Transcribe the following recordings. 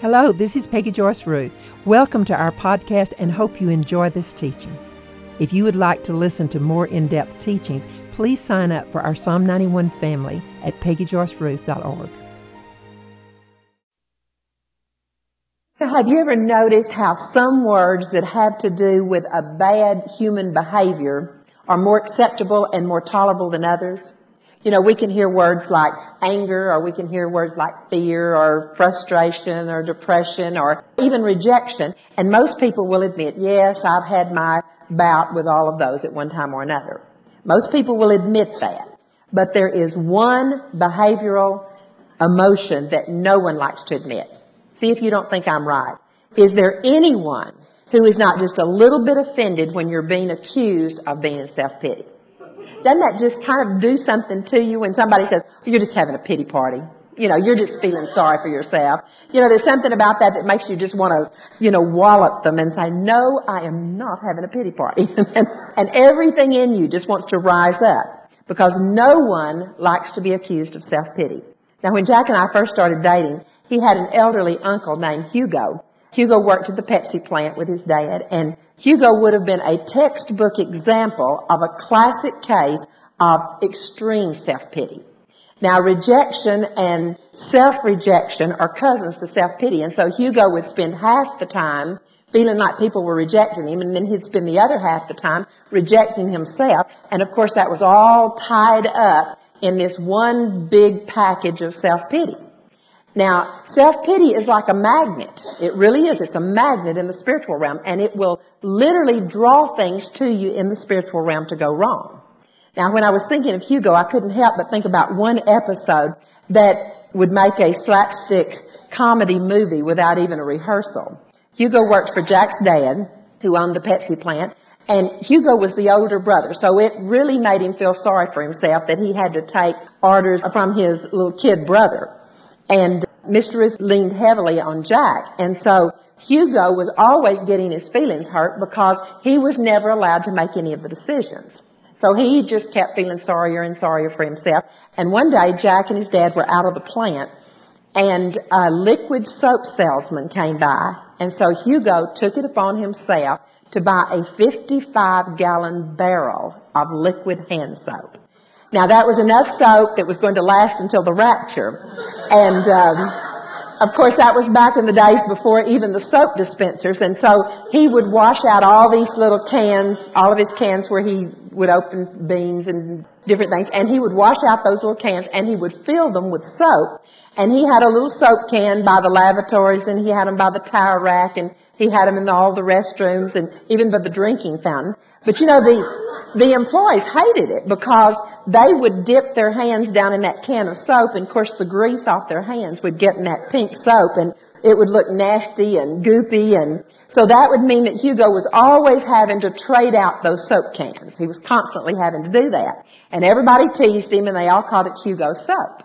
Hello, this is Peggy Joyce Ruth. Welcome to our podcast and hope you enjoy this teaching. If you would like to listen to more in depth teachings, please sign up for our Psalm 91 family at peggyjoyceruth.org. Have you ever noticed how some words that have to do with a bad human behavior are more acceptable and more tolerable than others? You know, we can hear words like anger or we can hear words like fear or frustration or depression or even rejection. And most people will admit, yes, I've had my bout with all of those at one time or another. Most people will admit that. But there is one behavioral emotion that no one likes to admit. See if you don't think I'm right. Is there anyone who is not just a little bit offended when you're being accused of being self-pity? Doesn't that just kind of do something to you when somebody says, you're just having a pity party? You know, you're just feeling sorry for yourself. You know, there's something about that that makes you just want to, you know, wallop them and say, no, I am not having a pity party. and, and everything in you just wants to rise up because no one likes to be accused of self-pity. Now, when Jack and I first started dating, he had an elderly uncle named Hugo. Hugo worked at the Pepsi plant with his dad, and Hugo would have been a textbook example of a classic case of extreme self-pity. Now, rejection and self-rejection are cousins to self-pity, and so Hugo would spend half the time feeling like people were rejecting him, and then he'd spend the other half the time rejecting himself, and of course that was all tied up in this one big package of self-pity. Now, self-pity is like a magnet. It really is. It's a magnet in the spiritual realm, and it will literally draw things to you in the spiritual realm to go wrong. Now, when I was thinking of Hugo, I couldn't help but think about one episode that would make a slapstick comedy movie without even a rehearsal. Hugo worked for Jack's dad, who owned the Pepsi plant, and Hugo was the older brother, so it really made him feel sorry for himself that he had to take orders from his little kid brother. And Mr. Ruth leaned heavily on Jack. And so Hugo was always getting his feelings hurt because he was never allowed to make any of the decisions. So he just kept feeling sorrier and sorrier for himself. And one day Jack and his dad were out of the plant and a liquid soap salesman came by. And so Hugo took it upon himself to buy a 55 gallon barrel of liquid hand soap. Now that was enough soap that was going to last until the rapture. And, um, of course, that was back in the days before even the soap dispensers. And so he would wash out all these little cans, all of his cans where he would open beans and different things. And he would wash out those little cans and he would fill them with soap. And he had a little soap can by the lavatories and he had them by the towel rack and he had them in all the restrooms and even by the drinking fountain. But you know, the, the employees hated it because they would dip their hands down in that can of soap and of course the grease off their hands would get in that pink soap and it would look nasty and goopy and so that would mean that Hugo was always having to trade out those soap cans. He was constantly having to do that. And everybody teased him and they all called it Hugo soap.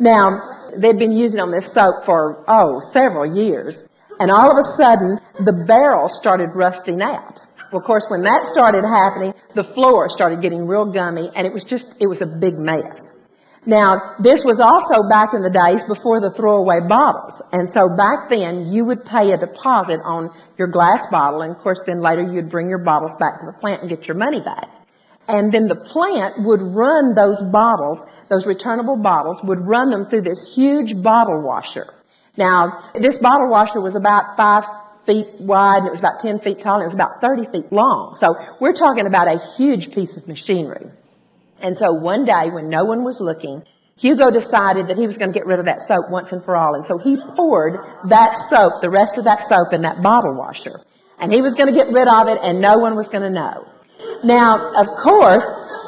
Now, they'd been using on this soap for, oh, several years. And all of a sudden, the barrel started rusting out. Well, of course, when that started happening, the floor started getting real gummy and it was just, it was a big mess. Now, this was also back in the days before the throwaway bottles. And so back then, you would pay a deposit on your glass bottle. And of course, then later you'd bring your bottles back to the plant and get your money back. And then the plant would run those bottles, those returnable bottles, would run them through this huge bottle washer. Now, this bottle washer was about five feet wide and it was about 10 feet tall and it was about 30 feet long. So we're talking about a huge piece of machinery. And so one day when no one was looking, Hugo decided that he was going to get rid of that soap once and for all. And so he poured that soap, the rest of that soap in that bottle washer. And he was going to get rid of it and no one was going to know. Now, of course,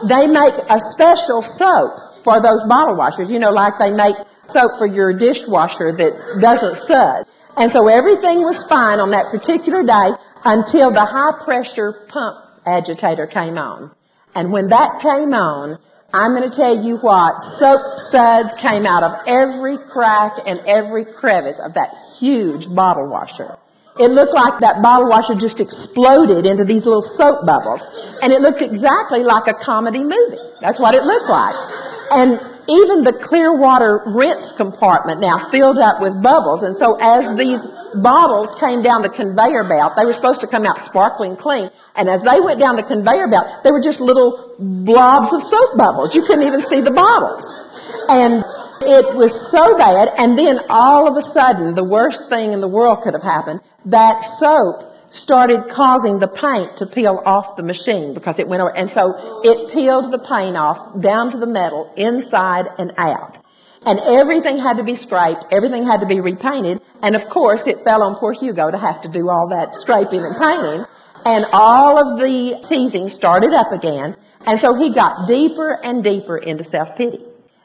they make a special soap for those bottle washers. You know, like they make soap for your dishwasher that doesn't suds. And so everything was fine on that particular day until the high pressure pump agitator came on. And when that came on, I'm going to tell you what, soap suds came out of every crack and every crevice of that huge bottle washer. It looked like that bottle washer just exploded into these little soap bubbles. And it looked exactly like a comedy movie. That's what it looked like. And even the clear water rinse compartment now filled up with bubbles. And so as these bottles came down the conveyor belt, they were supposed to come out sparkling clean. And as they went down the conveyor belt, they were just little blobs of soap bubbles. You couldn't even see the bottles. And it was so bad. And then all of a sudden, the worst thing in the world could have happened. That soap started causing the paint to peel off the machine because it went over. And so it peeled the paint off down to the metal, inside and out. And everything had to be scraped, everything had to be repainted, and of course it fell on poor Hugo to have to do all that scraping and painting. And all of the teasing started up again, and so he got deeper and deeper into self-pity.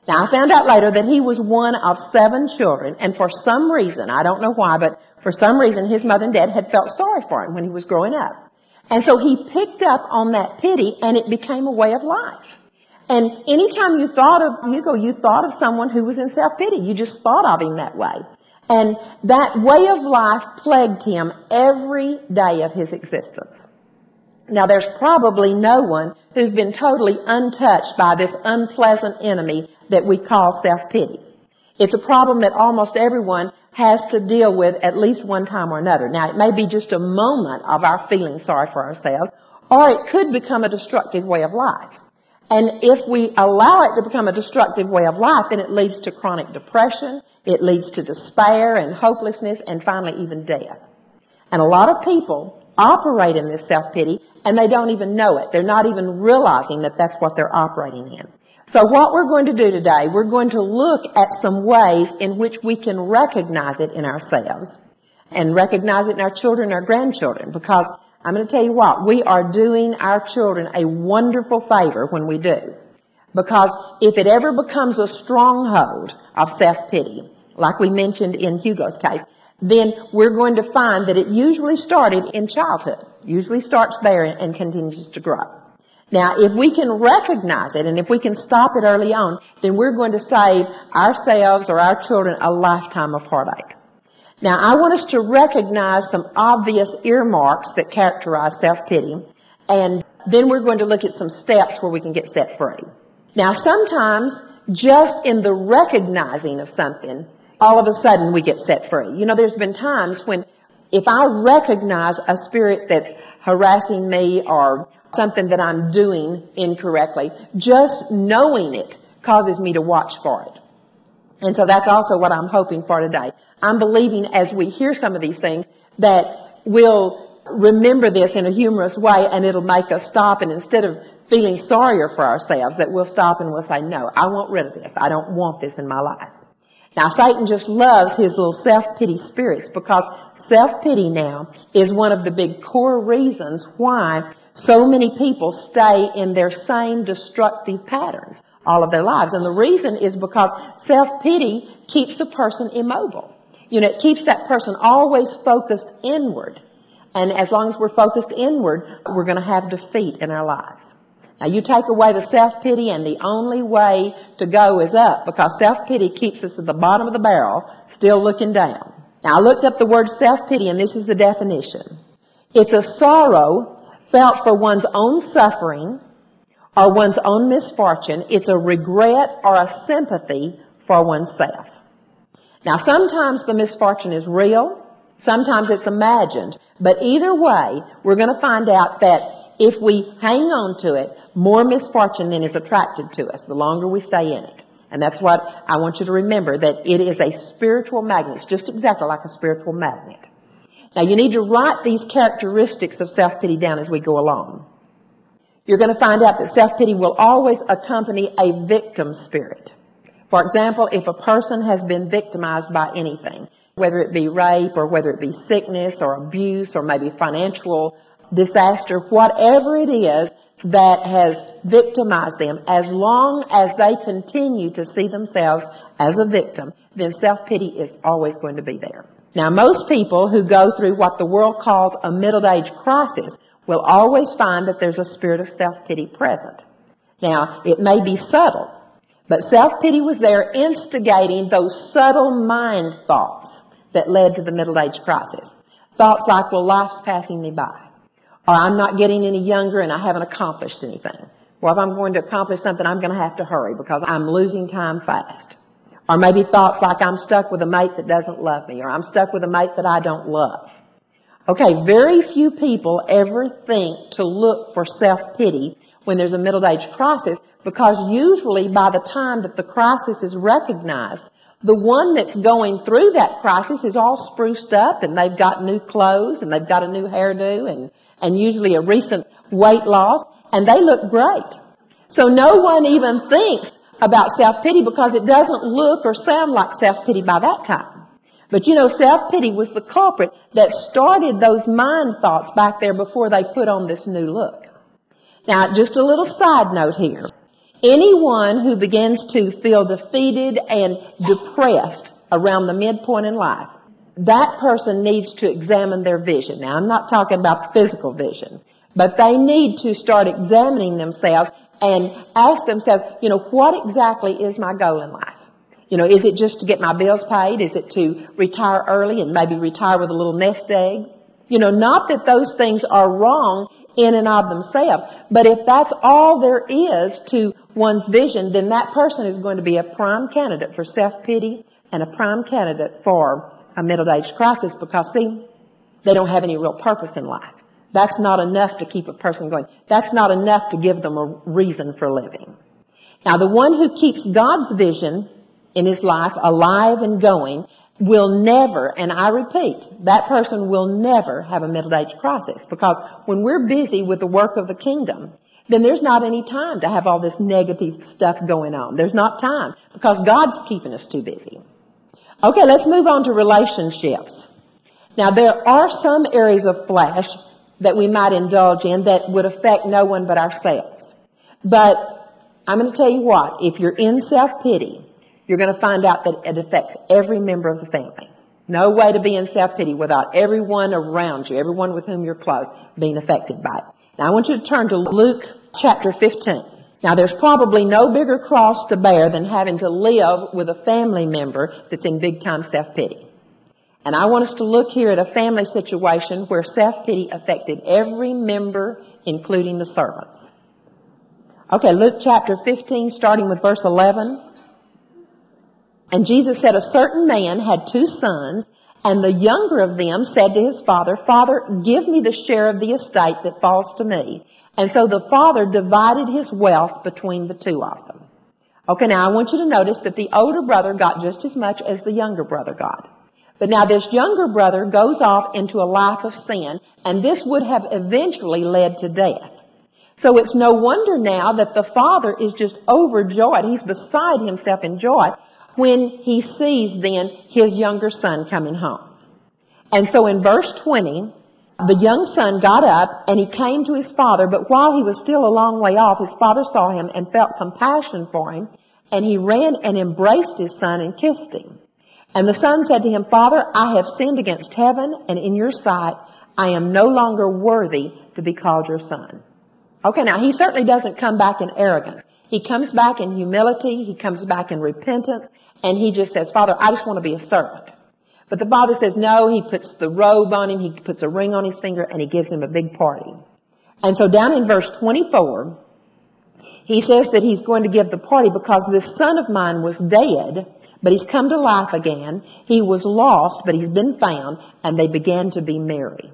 Now I found out later that he was one of seven children, and for some reason, I don't know why, but for some reason, his mother and dad had felt sorry for him when he was growing up. And so he picked up on that pity and it became a way of life. And anytime you thought of Hugo, you thought of someone who was in self-pity. You just thought of him that way. And that way of life plagued him every day of his existence. Now there's probably no one who's been totally untouched by this unpleasant enemy that we call self-pity. It's a problem that almost everyone has to deal with at least one time or another. Now, it may be just a moment of our feeling sorry for ourselves, or it could become a destructive way of life. And if we allow it to become a destructive way of life, then it leads to chronic depression, it leads to despair and hopelessness, and finally even death. And a lot of people operate in this self-pity, and they don't even know it. They're not even realizing that that's what they're operating in. So what we're going to do today, we're going to look at some ways in which we can recognize it in ourselves and recognize it in our children and our grandchildren because I'm going to tell you what, we are doing our children a wonderful favor when we do. Because if it ever becomes a stronghold of self-pity, like we mentioned in Hugo's case, then we're going to find that it usually started in childhood, usually starts there and continues to grow. Now, if we can recognize it and if we can stop it early on, then we're going to save ourselves or our children a lifetime of heartache. Now, I want us to recognize some obvious earmarks that characterize self-pity, and then we're going to look at some steps where we can get set free. Now, sometimes just in the recognizing of something, all of a sudden we get set free. You know, there's been times when if I recognize a spirit that's harassing me or something that I'm doing incorrectly, just knowing it causes me to watch for it. And so that's also what I'm hoping for today. I'm believing as we hear some of these things that we'll remember this in a humorous way and it'll make us stop and instead of feeling sorrier for ourselves that we'll stop and we'll say, no, I want rid of this. I don't want this in my life. Now Satan just loves his little self-pity spirits because self-pity now is one of the big core reasons why so many people stay in their same destructive patterns all of their lives. And the reason is because self-pity keeps a person immobile. You know, it keeps that person always focused inward. And as long as we're focused inward, we're going to have defeat in our lives. Now you take away the self-pity and the only way to go is up because self-pity keeps us at the bottom of the barrel, still looking down. Now I looked up the word self-pity and this is the definition. It's a sorrow felt for one's own suffering or one's own misfortune. It's a regret or a sympathy for oneself. Now, sometimes the misfortune is real. Sometimes it's imagined. But either way, we're going to find out that if we hang on to it, more misfortune then is attracted to us the longer we stay in it. And that's what I want you to remember, that it is a spiritual magnet. It's just exactly like a spiritual magnet. Now you need to write these characteristics of self-pity down as we go along. You're going to find out that self-pity will always accompany a victim spirit. For example, if a person has been victimized by anything, whether it be rape or whether it be sickness or abuse or maybe financial disaster, whatever it is that has victimized them, as long as they continue to see themselves as a victim, then self-pity is always going to be there. Now, most people who go through what the world calls a middle age crisis will always find that there's a spirit of self-pity present. Now, it may be subtle, but self-pity was there instigating those subtle mind thoughts that led to the middle age crisis. Thoughts like, well, life's passing me by. Or I'm not getting any younger and I haven't accomplished anything. Well, if I'm going to accomplish something, I'm going to have to hurry because I'm losing time fast. Or maybe thoughts like I'm stuck with a mate that doesn't love me, or I'm stuck with a mate that I don't love. Okay, very few people ever think to look for self-pity when there's a middle-age crisis because usually by the time that the crisis is recognized, the one that's going through that crisis is all spruced up and they've got new clothes and they've got a new hairdo and, and usually a recent weight loss and they look great. So no one even thinks about self-pity because it doesn't look or sound like self-pity by that time. But you know, self-pity was the culprit that started those mind thoughts back there before they put on this new look. Now, just a little side note here. Anyone who begins to feel defeated and depressed around the midpoint in life, that person needs to examine their vision. Now, I'm not talking about physical vision, but they need to start examining themselves and ask themselves, you know, what exactly is my goal in life? You know, is it just to get my bills paid? Is it to retire early and maybe retire with a little nest egg? You know, not that those things are wrong in and of themselves, but if that's all there is to one's vision, then that person is going to be a prime candidate for self-pity and a prime candidate for a middle-age crisis because, see, they don't have any real purpose in life. That's not enough to keep a person going. That's not enough to give them a reason for living. Now, the one who keeps God's vision in his life alive and going will never, and I repeat, that person will never have a middle age crisis because when we're busy with the work of the kingdom, then there's not any time to have all this negative stuff going on. There's not time because God's keeping us too busy. Okay, let's move on to relationships. Now there are some areas of flesh that we might indulge in that would affect no one but ourselves. But I'm going to tell you what, if you're in self-pity, you're going to find out that it affects every member of the family. No way to be in self-pity without everyone around you, everyone with whom you're close, being affected by it. Now I want you to turn to Luke chapter 15. Now there's probably no bigger cross to bear than having to live with a family member that's in big time self-pity. And I want us to look here at a family situation where self-pity affected every member, including the servants. Okay, Luke chapter 15, starting with verse 11. And Jesus said, A certain man had two sons, and the younger of them said to his father, Father, give me the share of the estate that falls to me. And so the father divided his wealth between the two of them. Okay, now I want you to notice that the older brother got just as much as the younger brother got. But now this younger brother goes off into a life of sin, and this would have eventually led to death. So it's no wonder now that the father is just overjoyed. He's beside himself in joy when he sees then his younger son coming home. And so in verse 20, the young son got up and he came to his father, but while he was still a long way off, his father saw him and felt compassion for him, and he ran and embraced his son and kissed him. And the son said to him, Father, I have sinned against heaven and in your sight. I am no longer worthy to be called your son. Okay, now he certainly doesn't come back in arrogance. He comes back in humility. He comes back in repentance. And he just says, Father, I just want to be a servant. But the father says, no, he puts the robe on him, he puts a ring on his finger, and he gives him a big party. And so down in verse 24, he says that he's going to give the party because this son of mine was dead, but he's come to life again. He was lost, but he's been found, and they began to be merry.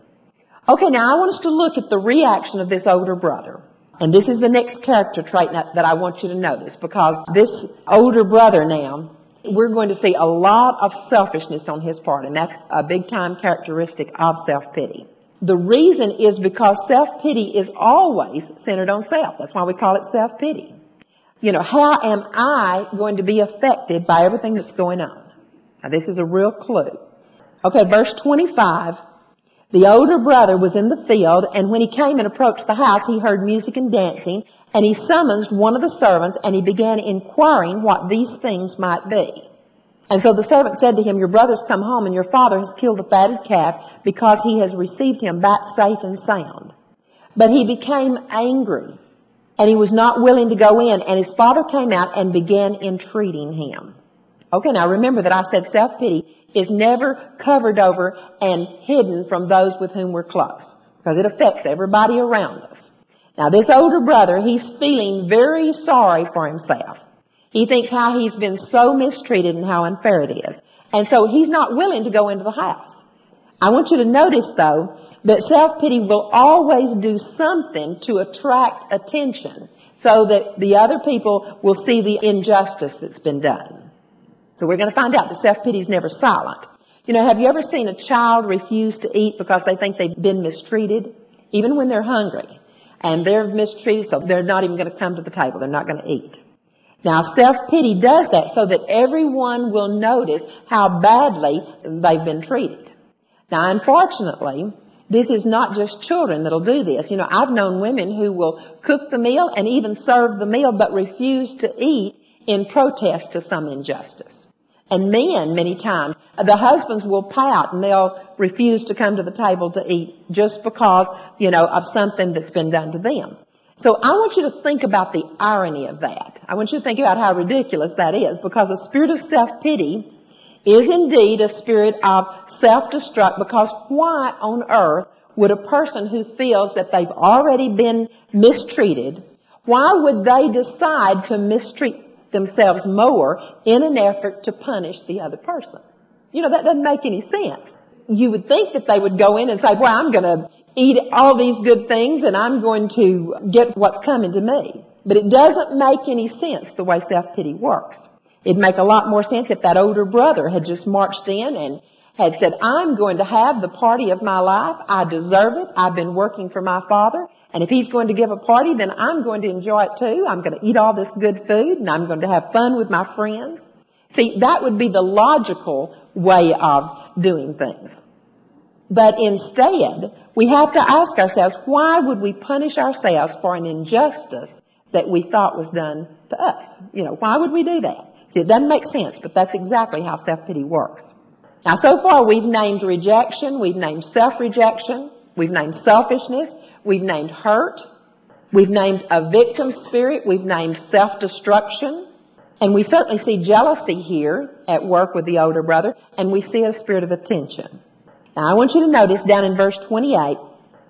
Okay, now I want us to look at the reaction of this older brother. And this is the next character trait that I want you to notice because this older brother now we're going to see a lot of selfishness on his part, and that's a big time characteristic of self-pity. The reason is because self-pity is always centered on self. That's why we call it self-pity. You know, how am I going to be affected by everything that's going on? Now this is a real clue. Okay, verse 25. The older brother was in the field, and when he came and approached the house, he heard music and dancing, and he summoned one of the servants, and he began inquiring what these things might be. And so the servant said to him, Your brother's come home, and your father has killed the fatted calf, because he has received him back safe and sound. But he became angry, and he was not willing to go in, and his father came out and began entreating him. Okay, now remember that I said self-pity is never covered over and hidden from those with whom we're close, because it affects everybody around us. Now this older brother, he's feeling very sorry for himself. He thinks how he's been so mistreated and how unfair it is. And so he's not willing to go into the house. I want you to notice though that self-pity will always do something to attract attention so that the other people will see the injustice that's been done. So we're going to find out that self-pity is never silent. You know, have you ever seen a child refuse to eat because they think they've been mistreated? Even when they're hungry. And they're mistreated, so they're not even going to come to the table. They're not going to eat. Now, self-pity does that so that everyone will notice how badly they've been treated. Now, unfortunately, this is not just children that'll do this. You know, I've known women who will cook the meal and even serve the meal but refuse to eat in protest to some injustice. And men, many times, the husbands will pout and they'll refuse to come to the table to eat just because, you know, of something that's been done to them. So I want you to think about the irony of that. I want you to think about how ridiculous that is because a spirit of self-pity is indeed a spirit of self-destruct because why on earth would a person who feels that they've already been mistreated, why would they decide to mistreat themselves more in an effort to punish the other person? You know, that doesn't make any sense. You would think that they would go in and say, well, I'm going to eat all these good things and I'm going to get what's coming to me. But it doesn't make any sense the way self-pity works. It'd make a lot more sense if that older brother had just marched in and had said, I'm going to have the party of my life. I deserve it. I've been working for my father. And if he's going to give a party, then I'm going to enjoy it too. I'm going to eat all this good food and I'm going to have fun with my friends. See, that would be the logical way of doing things. But instead, we have to ask ourselves, why would we punish ourselves for an injustice that we thought was done to us? You know, why would we do that? See, it doesn't make sense, but that's exactly how self-pity works. Now, so far we've named rejection, we've named self-rejection, we've named selfishness, we've named hurt, we've named a victim spirit, we've named self-destruction, and we certainly see jealousy here at work with the older brother, and we see a spirit of attention. Now, I want you to notice down in verse 28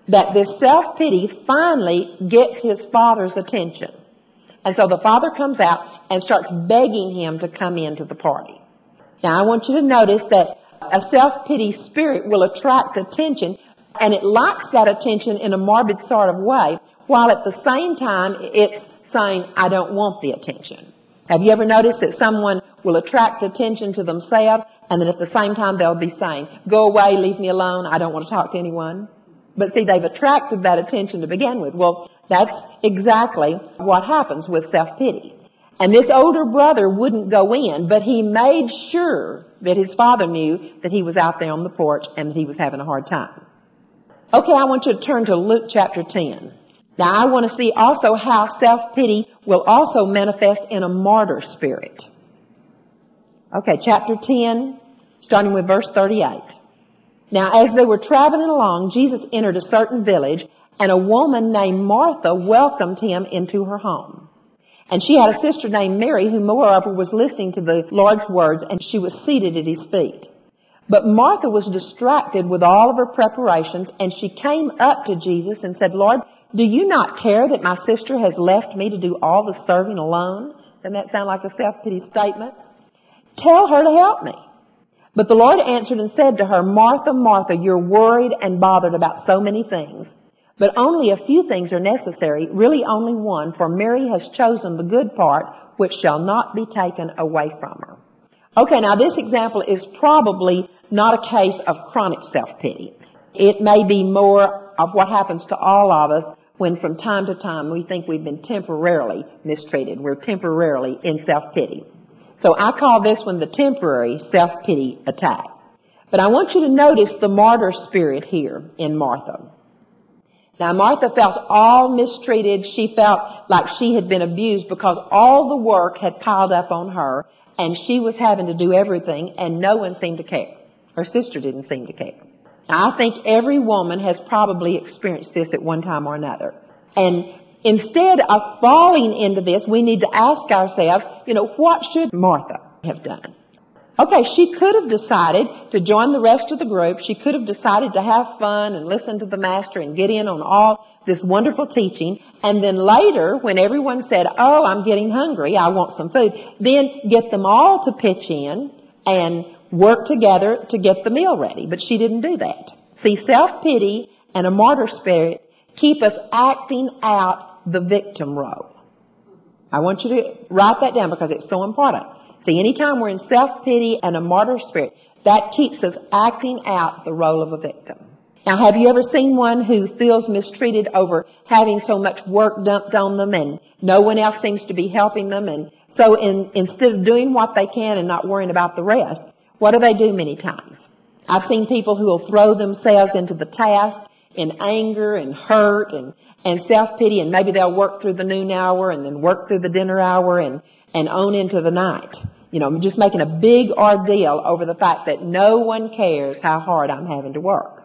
that this self-pity finally gets his father's attention. And so the father comes out and starts begging him to come into the party. Now, I want you to notice that a self-pity spirit will attract attention, and it likes that attention in a morbid sort of way, while at the same time it's saying, I don't want the attention. Have you ever noticed that someone will attract attention to themselves and then at the same time they'll be saying, go away, leave me alone, I don't want to talk to anyone? But see, they've attracted that attention to begin with. Well, that's exactly what happens with self-pity. And this older brother wouldn't go in, but he made sure that his father knew that he was out there on the porch and that he was having a hard time. Okay, I want you to turn to Luke chapter 10. Now I want to see also how self-pity will also manifest in a martyr spirit. Okay, chapter 10, starting with verse 38. Now as they were traveling along, Jesus entered a certain village and a woman named Martha welcomed him into her home. And she had a sister named Mary who moreover was listening to the Lord's words and she was seated at his feet. But Martha was distracted with all of her preparations and she came up to Jesus and said, Lord, do you not care that my sister has left me to do all the serving alone? Doesn't that sound like a self-pity statement? Tell her to help me. But the Lord answered and said to her, Martha, Martha, you're worried and bothered about so many things. But only a few things are necessary, really only one, for Mary has chosen the good part, which shall not be taken away from her. Okay, now this example is probably not a case of chronic self-pity. It may be more of what happens to all of us when from time to time we think we've been temporarily mistreated. We're temporarily in self-pity. So I call this one the temporary self-pity attack. But I want you to notice the martyr spirit here in Martha. Now Martha felt all mistreated. She felt like she had been abused because all the work had piled up on her and she was having to do everything and no one seemed to care. Her sister didn't seem to care. Now, I think every woman has probably experienced this at one time or another. And instead of falling into this, we need to ask ourselves, you know, what should Martha have done? Okay, she could have decided to join the rest of the group. She could have decided to have fun and listen to the master and get in on all this wonderful teaching. And then later, when everyone said, oh, I'm getting hungry, I want some food, then get them all to pitch in and work together to get the meal ready. But she didn't do that. See, self-pity and a martyr spirit keep us acting out the victim role. I want you to write that down because it's so important. See, anytime we're in self-pity and a martyr spirit, that keeps us acting out the role of a victim. Now, have you ever seen one who feels mistreated over having so much work dumped on them and no one else seems to be helping them? And so in, instead of doing what they can and not worrying about the rest, what do they do many times? I've seen people who will throw themselves into the task in anger and hurt and, and self-pity and maybe they'll work through the noon hour and then work through the dinner hour and, and on into the night. You know, I'm just making a big ordeal over the fact that no one cares how hard I'm having to work.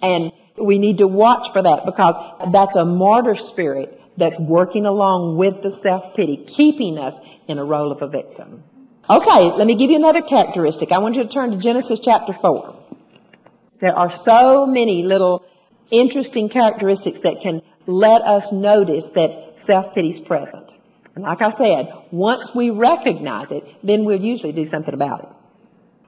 And we need to watch for that because that's a martyr spirit that's working along with the self-pity, keeping us in a role of a victim. Okay, let me give you another characteristic. I want you to turn to Genesis chapter 4. There are so many little interesting characteristics that can let us notice that self-pity is present. And like I said, once we recognize it, then we'll usually do something about it.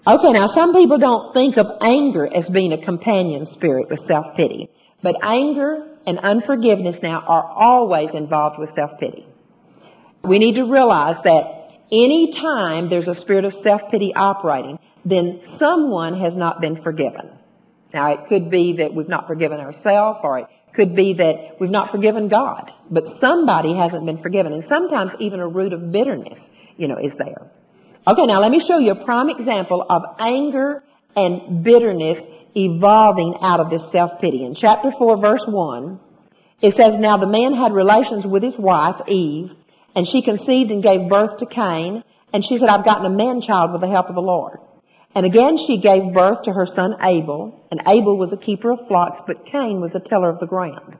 Okay, now some people don't think of anger as being a companion spirit with self-pity. But anger and unforgiveness now are always involved with self-pity. We need to realize that any time there's a spirit of self-pity operating, then someone has not been forgiven. Now it could be that we've not forgiven ourselves or it could be that we've not forgiven God. But somebody hasn't been forgiven. And sometimes even a root of bitterness, you know, is there. Okay, now let me show you a prime example of anger and bitterness evolving out of this self-pity. In chapter 4, verse 1, it says, Now the man had relations with his wife, Eve, and she conceived and gave birth to Cain, and she said, I've gotten a man-child with the help of the Lord. And again she gave birth to her son Abel, and Abel was a keeper of flocks, but Cain was a tiller of the ground.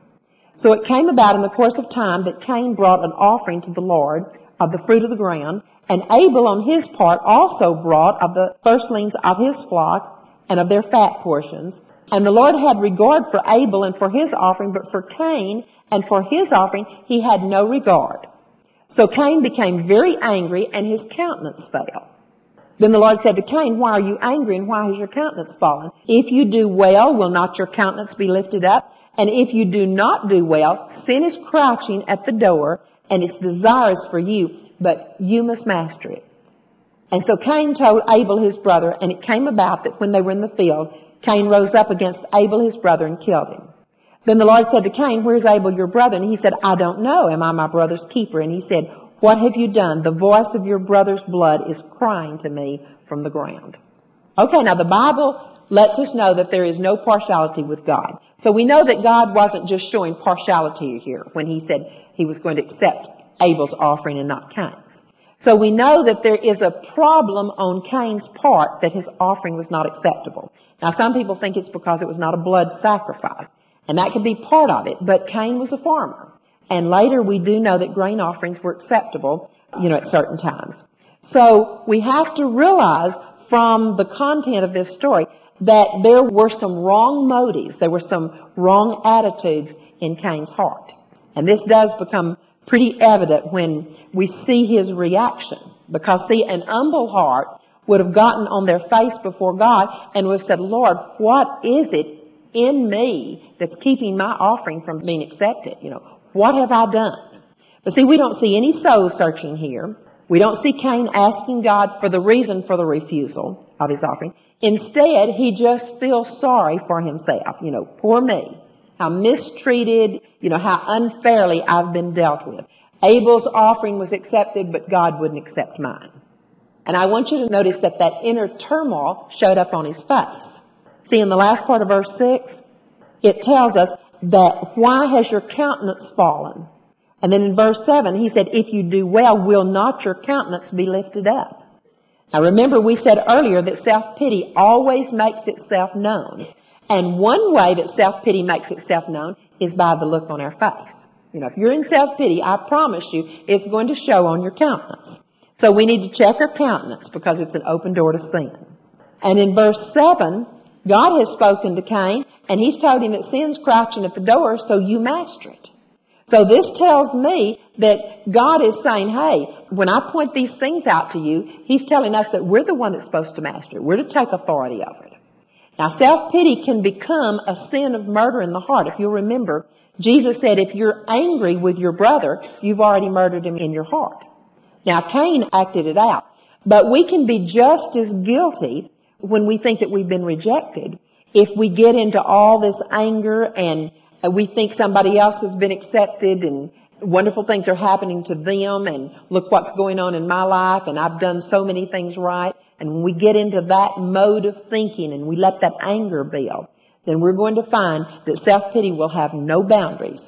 So it came about in the course of time that Cain brought an offering to the Lord of the fruit of the ground, and Abel on his part also brought of the firstlings of his flock and of their fat portions. And the Lord had regard for Abel and for his offering, but for Cain and for his offering he had no regard. So Cain became very angry and his countenance fell. Then the Lord said to Cain, Why are you angry and why has your countenance fallen? If you do well, will not your countenance be lifted up? And if you do not do well, sin is crouching at the door and its desires for you, but you must master it. And so Cain told Abel his brother, and it came about that when they were in the field, Cain rose up against Abel his brother and killed him. Then the Lord said to Cain, Where's Abel your brother? And he said, I don't know. Am I my brother's keeper? And he said, What have you done? The voice of your brother's blood is crying to me from the ground. Okay, now the Bible lets us know that there is no partiality with God. So we know that God wasn't just showing partiality here when he said he was going to accept Abel's offering and not Cain's. So we know that there is a problem on Cain's part that his offering was not acceptable. Now some people think it's because it was not a blood sacrifice. And that could be part of it. But Cain was a farmer. And later we do know that grain offerings were acceptable, you know, at certain times. So we have to realize from the content of this story that there were some wrong motives. There were some wrong attitudes in Cain's heart. And this does become pretty evident when we see his reaction. Because see, an humble heart would have gotten on their face before God and would have said, Lord, what is it in me that's keeping my offering from being accepted? You know, what have I done? But see, we don't see any soul searching here. We don't see Cain asking God for the reason for the refusal of his offering. Instead, he just feels sorry for himself. You know, poor me how mistreated, you know, how unfairly I've been dealt with. Abel's offering was accepted, but God wouldn't accept mine. And I want you to notice that that inner turmoil showed up on his face. See, in the last part of verse 6, it tells us that why has your countenance fallen? And then in verse 7, he said, if you do well, will not your countenance be lifted up? Now remember, we said earlier that self-pity always makes itself known. And one way that self-pity makes itself known is by the look on our face. You know, if you're in self-pity, I promise you, it's going to show on your countenance. So we need to check our countenance because it's an open door to sin. And in verse 7, God has spoken to Cain and he's told him that sin's crouching at the door, so you master it. So this tells me that God is saying, hey, when I point these things out to you, He's telling us that we're the one that's supposed to master it. We're to take authority over it. Now, self-pity can become a sin of murder in the heart. If you'll remember, Jesus said, if you're angry with your brother, you've already murdered him in your heart. Now, Cain acted it out. But we can be just as guilty when we think that we've been rejected if we get into all this anger and we think somebody else has been accepted and wonderful things are happening to them and look what's going on in my life and I've done so many things right. And when we get into that mode of thinking and we let that anger build, then we're going to find that self-pity will have no boundaries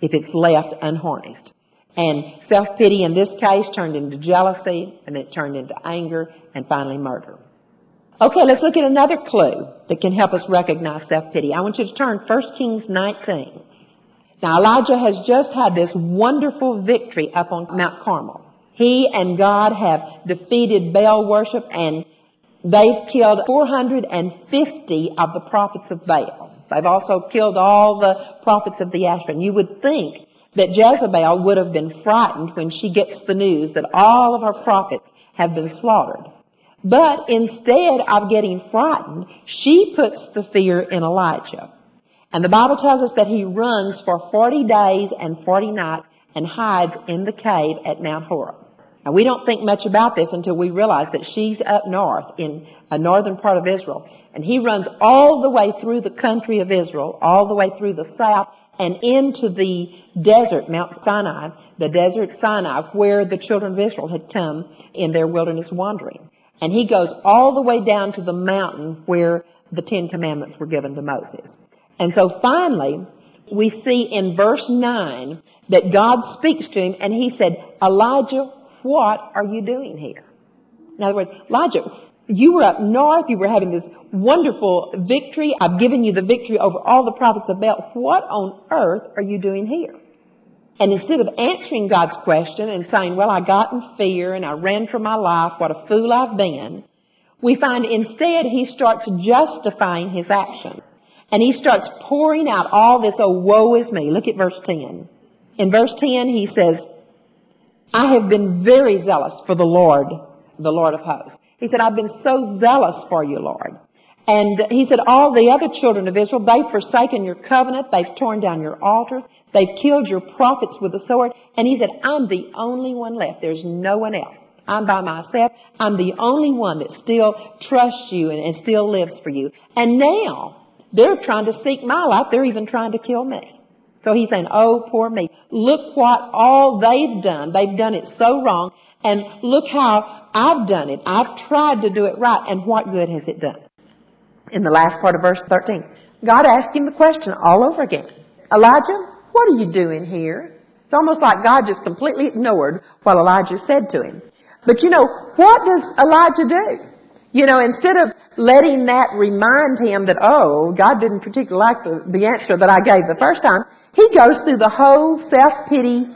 if it's left unharnessed. And self-pity in this case turned into jealousy and it turned into anger and finally murder. Okay, let's look at another clue that can help us recognize self-pity. I want you to turn 1 Kings 19. Now Elijah has just had this wonderful victory up on Mount Carmel. He and God have defeated Baal worship and they've killed 450 of the prophets of Baal. They've also killed all the prophets of the Asherah. You would think that Jezebel would have been frightened when she gets the news that all of her prophets have been slaughtered. But instead of getting frightened, she puts the fear in Elijah. And the Bible tells us that he runs for 40 days and 40 nights and hides in the cave at Mount Horeb. Now we don't think much about this until we realize that she's up north in a northern part of Israel. And he runs all the way through the country of Israel, all the way through the south and into the desert, Mount Sinai, the desert Sinai, where the children of Israel had come in their wilderness wandering. And he goes all the way down to the mountain where the Ten Commandments were given to Moses. And so finally, we see in verse 9 that God speaks to him and he said, Elijah, what are you doing here? In other words, Elijah, you were up north, you were having this wonderful victory. I've given you the victory over all the prophets of Baal. What on earth are you doing here? And instead of answering God's question and saying, well, I got in fear and I ran for my life, what a fool I've been, we find instead he starts justifying his action. And he starts pouring out all this, oh, woe is me. Look at verse 10. In verse 10, he says, I have been very zealous for the Lord, the Lord of hosts. He said, I've been so zealous for you, Lord. And he said, all the other children of Israel, they've forsaken your covenant. They've torn down your altars. They've killed your prophets with the sword. And he said, I'm the only one left. There's no one else. I'm by myself. I'm the only one that still trusts you and, and still lives for you. And now they're trying to seek my life. They're even trying to kill me. So he's saying, oh, poor me. Look what all they've done. They've done it so wrong. And look how I've done it. I've tried to do it right. And what good has it done? In the last part of verse 13. God asked him the question all over again. Elijah, what are you doing here? It's almost like God just completely ignored what Elijah said to him. But you know, what does Elijah do? You know, instead of letting that remind him that, oh, God didn't particularly like the, the answer that I gave the first time, he goes through the whole self-pity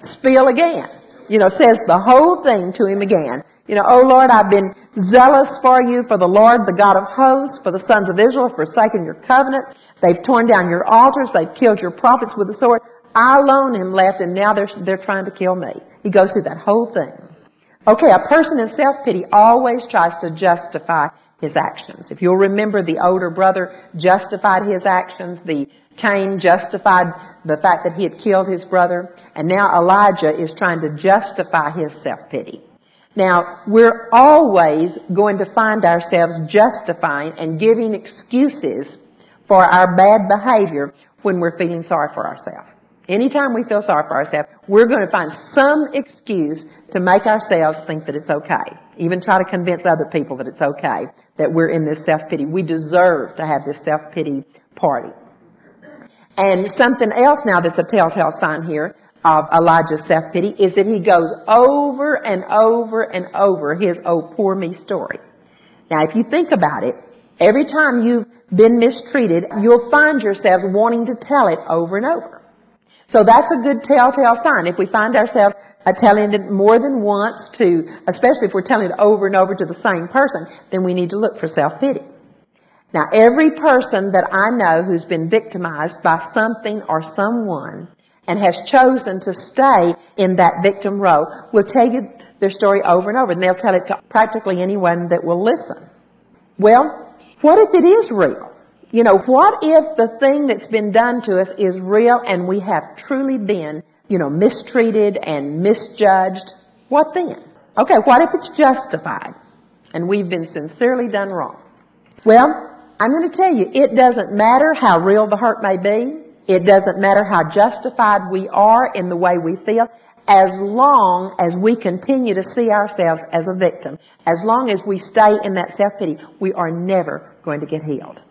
spiel again. You know, says the whole thing to him again. You know, oh Lord, I've been zealous for you, for the Lord, the God of hosts, for the sons of Israel, forsaken your covenant. They've torn down your altars. They've killed your prophets with the sword. I alone am left, and now they're, they're trying to kill me. He goes through that whole thing. Okay, a person in self-pity always tries to justify his actions. If you'll remember, the older brother justified his actions. The Cain justified the fact that he had killed his brother. And now Elijah is trying to justify his self-pity. Now, we're always going to find ourselves justifying and giving excuses for our bad behavior when we're feeling sorry for ourselves. Anytime we feel sorry for ourselves, we're going to find some excuse to make ourselves think that it's okay. Even try to convince other people that it's okay, that we're in this self-pity. We deserve to have this self-pity party. And something else now that's a telltale sign here of Elijah's self-pity is that he goes over and over and over his oh poor me story. Now if you think about it, every time you've been mistreated, you'll find yourselves wanting to tell it over and over. So that's a good telltale sign. If we find ourselves uh, telling it more than once to, especially if we're telling it over and over to the same person, then we need to look for self-pity. Now, every person that I know who's been victimized by something or someone and has chosen to stay in that victim role will tell you their story over and over, and they'll tell it to practically anyone that will listen. Well, what if it is real? You know, what if the thing that's been done to us is real and we have truly been, you know, mistreated and misjudged? What then? Okay, what if it's justified and we've been sincerely done wrong? Well, I'm going to tell you, it doesn't matter how real the hurt may be. It doesn't matter how justified we are in the way we feel as long as we continue to see ourselves as a victim, as long as we stay in that self-pity, we are never going to get healed.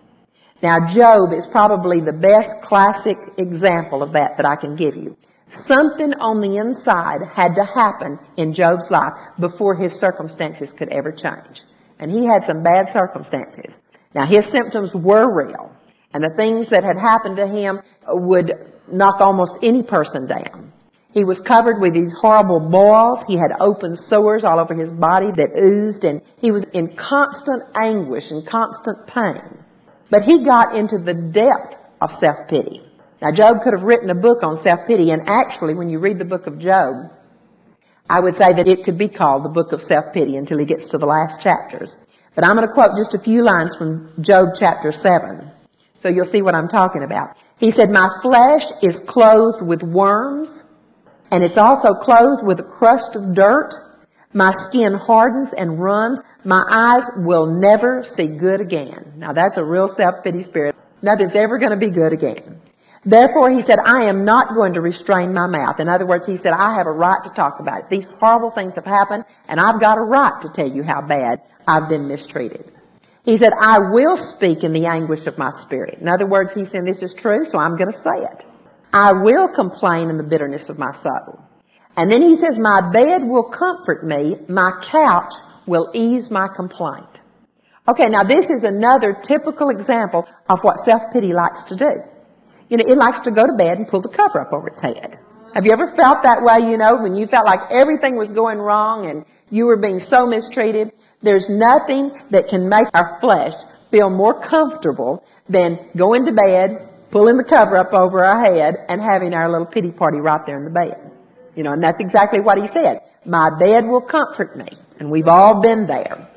Now, Job is probably the best classic example of that that I can give you. Something on the inside had to happen in Job's life before his circumstances could ever change. And he had some bad circumstances. Now, his symptoms were real, and the things that had happened to him would knock almost any person down. He was covered with these horrible boils. He had open sores all over his body that oozed, and he was in constant anguish and constant pain. But he got into the depth of self-pity. Now, Job could have written a book on self-pity, and actually, when you read the book of Job, I would say that it could be called the book of self-pity until he gets to the last chapters. But I'm going to quote just a few lines from Job chapter 7. So you'll see what I'm talking about. He said, My flesh is clothed with worms, and it's also clothed with a crust of dirt. My skin hardens and runs. My eyes will never see good again. Now that's a real self-pity spirit. Nothing's ever going to be good again. Therefore, he said, I am not going to restrain my mouth. In other words, he said, I have a right to talk about it. These horrible things have happened, and I've got a right to tell you how bad I've been mistreated. He said, I will speak in the anguish of my spirit. In other words, he said, this is true, so I'm going to say it. I will complain in the bitterness of my soul. And then he says, my bed will comfort me, my couch will ease my complaint. Okay, now this is another typical example of what self-pity likes to do. You know, it likes to go to bed and pull the cover up over its head. Have you ever felt that way, you know, when you felt like everything was going wrong and you were being so mistreated? There's nothing that can make our flesh feel more comfortable than going to bed, pulling the cover up over our head, and having our little pity party right there in the bed. You know, and that's exactly what he said. My bed will comfort me. And we've all been there.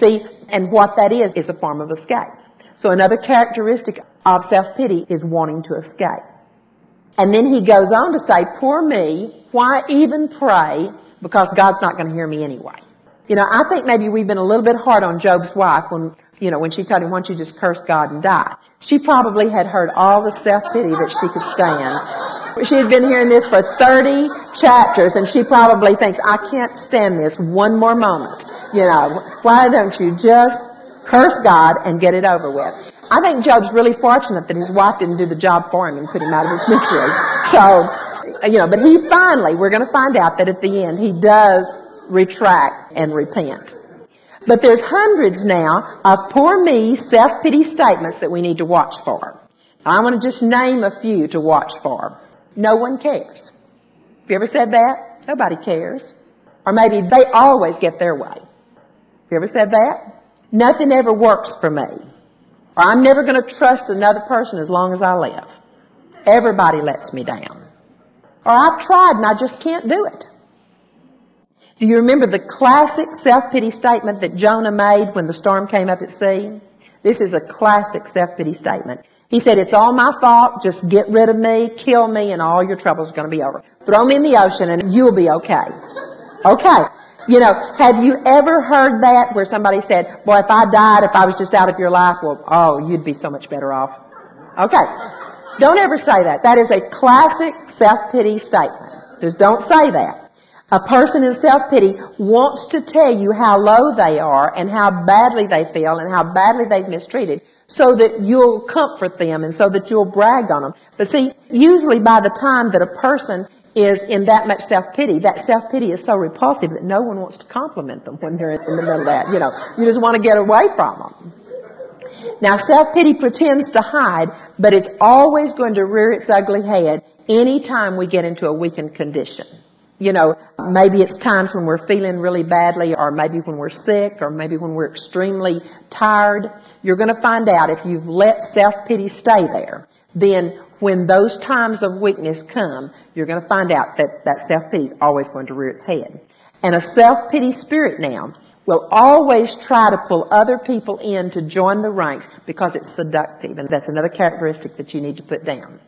See, and what that is, is a form of escape. So another characteristic of self-pity is wanting to escape. And then he goes on to say, poor me, why even pray? Because God's not going to hear me anyway. You know, I think maybe we've been a little bit hard on Job's wife when, you know, when she told him, why don't you just curse God and die? She probably had heard all the self-pity that she could stand. She had been hearing this for 30 chapters and she probably thinks, I can't stand this one more moment. You know, why don't you just curse God and get it over with? I think Job's really fortunate that his wife didn't do the job for him and put him out of his misery. So, you know, but he finally, we're going to find out that at the end, he does retract and repent. But there's hundreds now of poor me self-pity statements that we need to watch for. I want to just name a few to watch for. No one cares. Have you ever said that? Nobody cares. Or maybe they always get their way. Have you ever said that? Nothing ever works for me. Or I'm never going to trust another person as long as I live. Everybody lets me down. Or I've tried and I just can't do it. Do you remember the classic self-pity statement that Jonah made when the storm came up at sea? This is a classic self-pity statement. He said, it's all my fault. Just get rid of me, kill me, and all your troubles are going to be over. Throw me in the ocean and you'll be okay. Okay. You know, have you ever heard that where somebody said, boy, if I died, if I was just out of your life, well, oh, you'd be so much better off. Okay. Don't ever say that. That is a classic self-pity statement. Just don't say that. A person in self-pity wants to tell you how low they are and how badly they feel and how badly they've mistreated so that you'll comfort them and so that you'll brag on them. But see, usually by the time that a person is in that much self-pity. That self-pity is so repulsive that no one wants to compliment them when they're in the middle of that. You know, you just want to get away from them. Now, self-pity pretends to hide, but it's always going to rear its ugly head anytime we get into a weakened condition. You know, maybe it's times when we're feeling really badly, or maybe when we're sick, or maybe when we're extremely tired. You're going to find out if you've let self-pity stay there, then when those times of weakness come, you're going to find out that that self-pity is always going to rear its head. And a self-pity spirit now will always try to pull other people in to join the ranks because it's seductive. And that's another characteristic that you need to put down.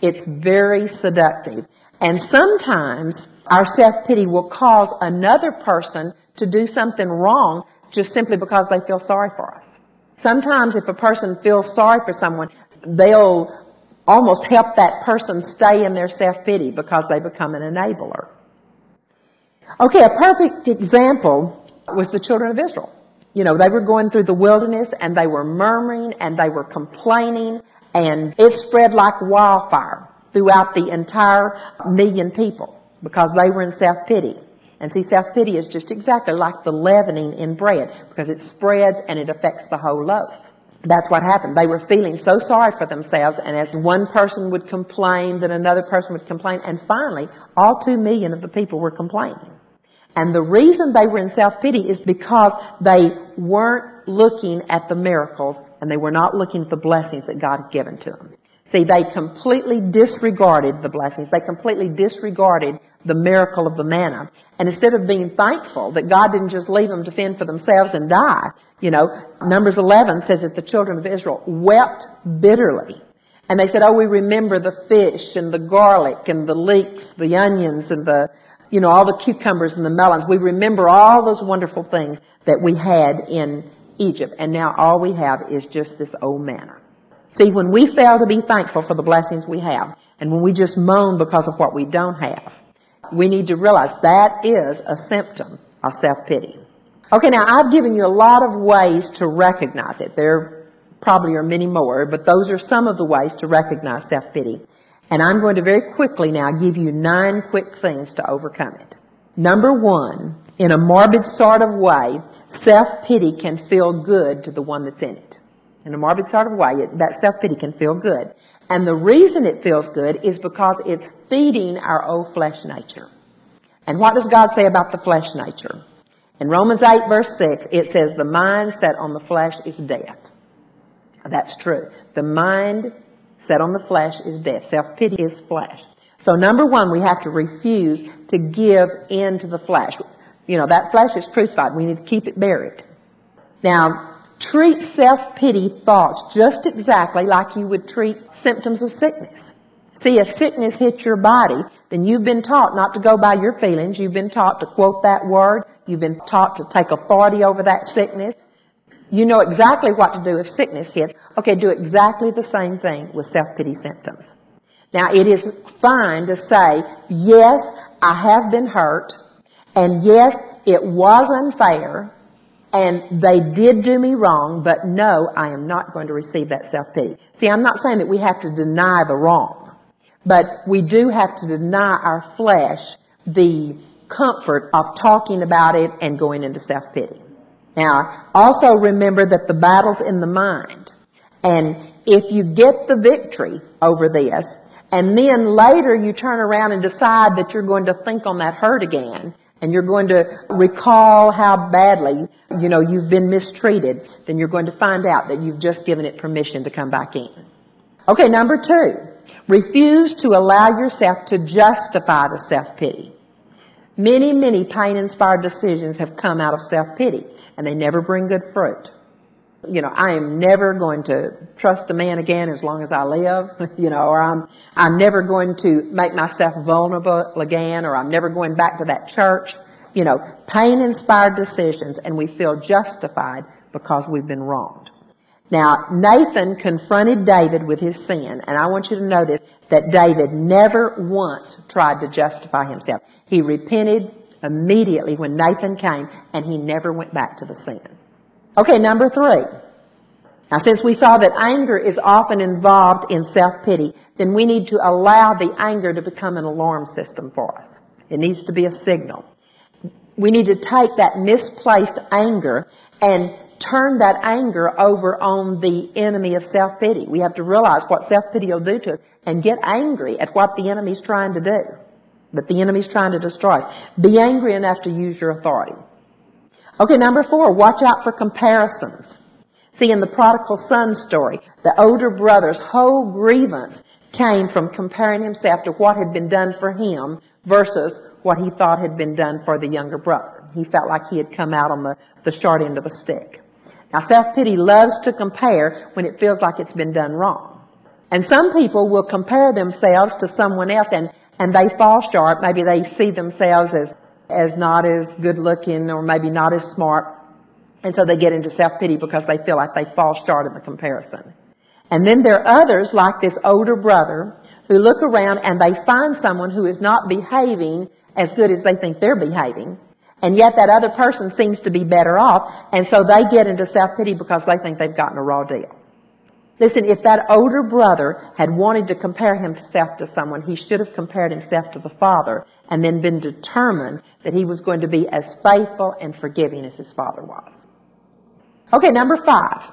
It's very seductive. And sometimes our self-pity will cause another person to do something wrong just simply because they feel sorry for us. Sometimes if a person feels sorry for someone, they'll almost help that person stay in their self-pity because they become an enabler. Okay, a perfect example was the children of Israel. You know, they were going through the wilderness and they were murmuring and they were complaining and it spread like wildfire throughout the entire million people because they were in self-pity. And see, self-pity is just exactly like the leavening in bread because it spreads and it affects the whole loaf. That's what happened. They were feeling so sorry for themselves, and as one person would complain, then another person would complain, and finally, all two million of the people were complaining. And the reason they were in self-pity is because they weren't looking at the miracles and they were not looking at the blessings that God had given to them. See, they completely disregarded the blessings. They completely disregarded the miracle of the manna. And instead of being thankful that God didn't just leave them to fend for themselves and die, you know, Numbers 11 says that the children of Israel wept bitterly. And they said, oh, we remember the fish and the garlic and the leeks, the onions and the, you know, all the cucumbers and the melons. We remember all those wonderful things that we had in Egypt. And now all we have is just this old manna. See, when we fail to be thankful for the blessings we have, and when we just moan because of what we don't have, we need to realize that is a symptom of self-pity. Okay, now I've given you a lot of ways to recognize it. There probably are many more, but those are some of the ways to recognize self-pity. And I'm going to very quickly now give you nine quick things to overcome it. Number one, in a morbid sort of way, self-pity can feel good to the one that's in it. In a morbid sort of way, that self-pity can feel good. And the reason it feels good is because it's feeding our old flesh nature. And what does God say about the flesh nature? In Romans 8 verse 6, it says, the mind set on the flesh is death. That's true. The mind set on the flesh is death. Self-pity is flesh. So number one, we have to refuse to give in to the flesh. You know, that flesh is crucified. We need to keep it buried. Now, treat self-pity thoughts just exactly like you would treat symptoms of sickness. See, if sickness hits your body, then you've been taught not to go by your feelings. You've been taught to quote that word. You've been taught to take authority over that sickness. You know exactly what to do if sickness hits. Okay, do exactly the same thing with self-pity symptoms. Now, it is fine to say, yes, I have been hurt, and yes, it was unfair, and they did do me wrong, but no, I am not going to receive that self-pity. See, I'm not saying that we have to deny the wrong, but we do have to deny our flesh the comfort of talking about it and going into self-pity. Now, also remember that the battle's in the mind. And if you get the victory over this, and then later you turn around and decide that you're going to think on that hurt again, and you're going to recall how badly, you know, you've been mistreated, then you're going to find out that you've just given it permission to come back in. Okay, number two. Refuse to allow yourself to justify the self-pity. Many, many pain-inspired decisions have come out of self-pity and they never bring good fruit. You know, I am never going to trust a man again as long as I live, you know, or I'm, I'm never going to make myself vulnerable again, or I'm never going back to that church. You know, pain inspired decisions and we feel justified because we've been wronged. Now, Nathan confronted David with his sin, and I want you to notice that David never once tried to justify himself. He repented immediately when Nathan came, and he never went back to the sin. Okay, number three. Now, since we saw that anger is often involved in self-pity, then we need to allow the anger to become an alarm system for us. It needs to be a signal. We need to take that misplaced anger and turn that anger over on the enemy of self-pity. We have to realize what self-pity will do to us and get angry at what the enemy's trying to do. that the enemy's trying to destroy us. Be angry enough to use your authority. Okay, number four, watch out for comparisons. See, in the prodigal son story, the older brother's whole grievance came from comparing himself to what had been done for him versus what he thought had been done for the younger brother. He felt like he had come out on the, the short end of the stick. Now, self-pity loves to compare when it feels like it's been done wrong. And some people will compare themselves to someone else and, and they fall short. Maybe they see themselves as, as not as good looking or maybe not as smart. And so they get into self-pity because they feel like they fall short in the comparison. And then there are others like this older brother who look around and they find someone who is not behaving as good as they think they're behaving. And yet that other person seems to be better off. And so they get into self-pity because they think they've gotten a raw deal. Listen, if that older brother had wanted to compare himself to someone, he should have compared himself to the father and then been determined that he was going to be as faithful and forgiving as his father was. Okay, number five.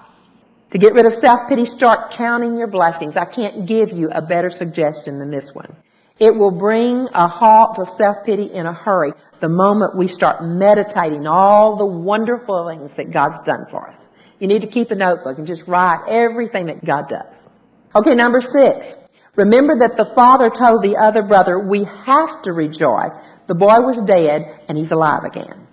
To get rid of self-pity, start counting your blessings. I can't give you a better suggestion than this one. It will bring a halt to self-pity in a hurry the moment we start meditating all the wonderful things that God's done for us. You need to keep a notebook and just write everything that God does. Okay, number six. Remember that the father told the other brother, we have to rejoice. The boy was dead and he's alive again.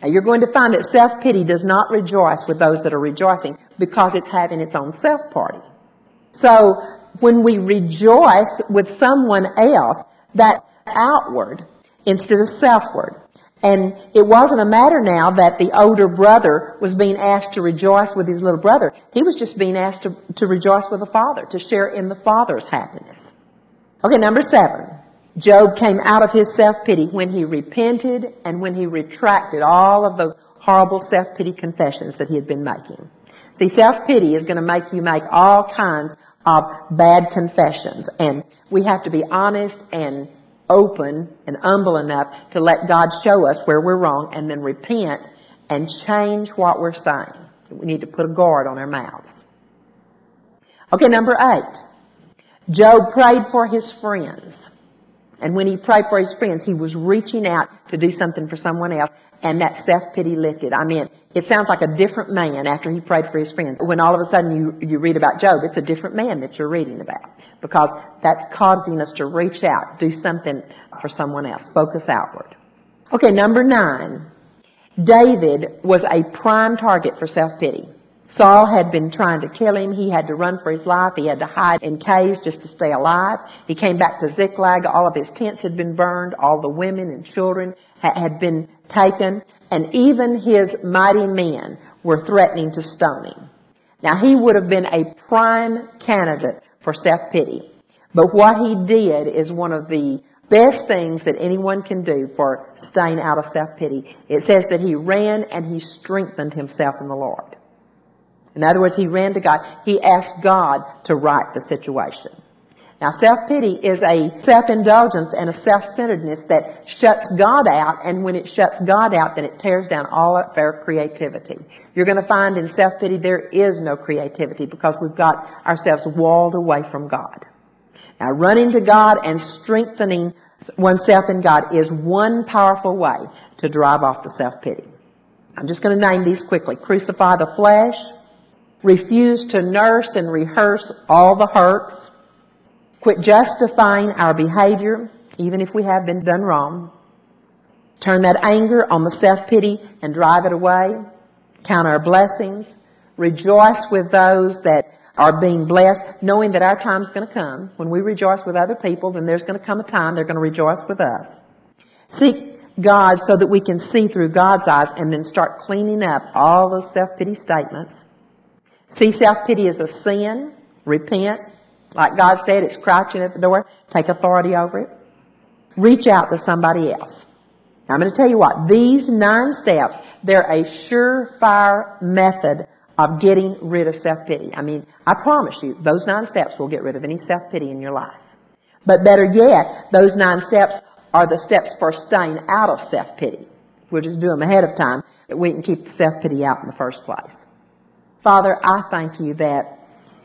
Now you're going to find that self-pity does not rejoice with those that are rejoicing because it's having its own self-party. So when we rejoice with someone else, that's outward instead of selfward. And it wasn't a matter now that the older brother was being asked to rejoice with his little brother. He was just being asked to, to rejoice with the father, to share in the father's happiness. Okay, number seven. Job came out of his self-pity when he repented and when he retracted all of those horrible self-pity confessions that he had been making. See, self-pity is going to make you make all kinds of bad confessions. And we have to be honest and open and humble enough to let God show us where we're wrong and then repent and change what we're saying. We need to put a guard on our mouths. Okay, number eight. Job prayed for his friends. And when he prayed for his friends, he was reaching out to do something for someone else, and that self-pity lifted. I mean, it sounds like a different man after he prayed for his friends. When all of a sudden you, you read about Job, it's a different man that you're reading about. Because that's causing us to reach out, do something for someone else, focus outward. Okay, number nine. David was a prime target for self-pity. Saul had been trying to kill him. He had to run for his life. He had to hide in caves just to stay alive. He came back to Ziklag. All of his tents had been burned. All the women and children had been taken. And even his mighty men were threatening to stone him. Now he would have been a prime candidate for self-pity. But what he did is one of the best things that anyone can do for staying out of self-pity. It says that he ran and he strengthened himself in the Lord. In other words, he ran to God. He asked God to right the situation. Now, self-pity is a self-indulgence and a self-centeredness that shuts God out, and when it shuts God out, then it tears down all of our creativity. You're going to find in self-pity there is no creativity because we've got ourselves walled away from God. Now, running to God and strengthening oneself in God is one powerful way to drive off the self-pity. I'm just going to name these quickly. Crucify the flesh, refuse to nurse and rehearse all the hurts, quit justifying our behavior, even if we have been done wrong, turn that anger on the self-pity and drive it away, count our blessings, rejoice with those that are being blessed, knowing that our time is going to come. When we rejoice with other people, then there's going to come a time they're going to rejoice with us. Seek God so that we can see through God's eyes and then start cleaning up all those self-pity statements See self-pity as a sin. Repent. Like God said, it's crouching at the door. Take authority over it. Reach out to somebody else. Now, I'm going to tell you what. These nine steps, they're a surefire method of getting rid of self-pity. I mean, I promise you, those nine steps will get rid of any self-pity in your life. But better yet, those nine steps are the steps for staying out of self-pity. We'll just do them ahead of time that we can keep the self-pity out in the first place. Father, I thank you that,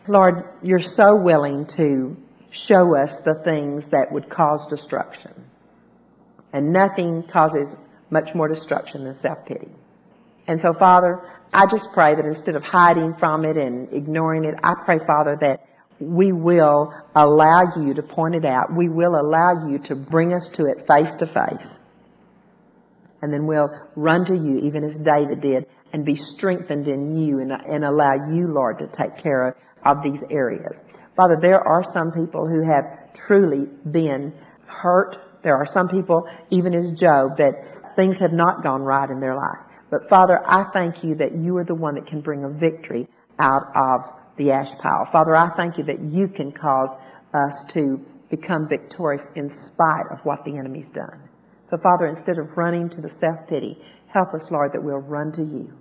Lord, you're so willing to show us the things that would cause destruction. And nothing causes much more destruction than self pity. And so, Father, I just pray that instead of hiding from it and ignoring it, I pray, Father, that we will allow you to point it out. We will allow you to bring us to it face to face. And then we'll run to you, even as David did, and be strengthened in you and, and allow you, Lord, to take care of, of these areas. Father, there are some people who have truly been hurt. There are some people, even as Job, that things have not gone right in their life. But Father, I thank you that you are the one that can bring a victory out of the ash pile. Father, I thank you that you can cause us to become victorious in spite of what the enemy's done. So Father, instead of running to the self-pity, help us, Lord, that we'll run to you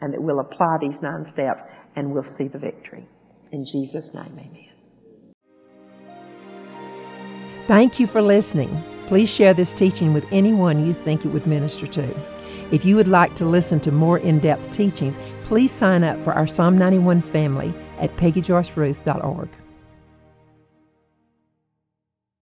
and that we'll apply these nine steps and we'll see the victory. In Jesus' name, amen. Thank you for listening. Please share this teaching with anyone you think it would minister to. If you would like to listen to more in depth teachings, please sign up for our Psalm 91 family at peggyjoyceruth.org.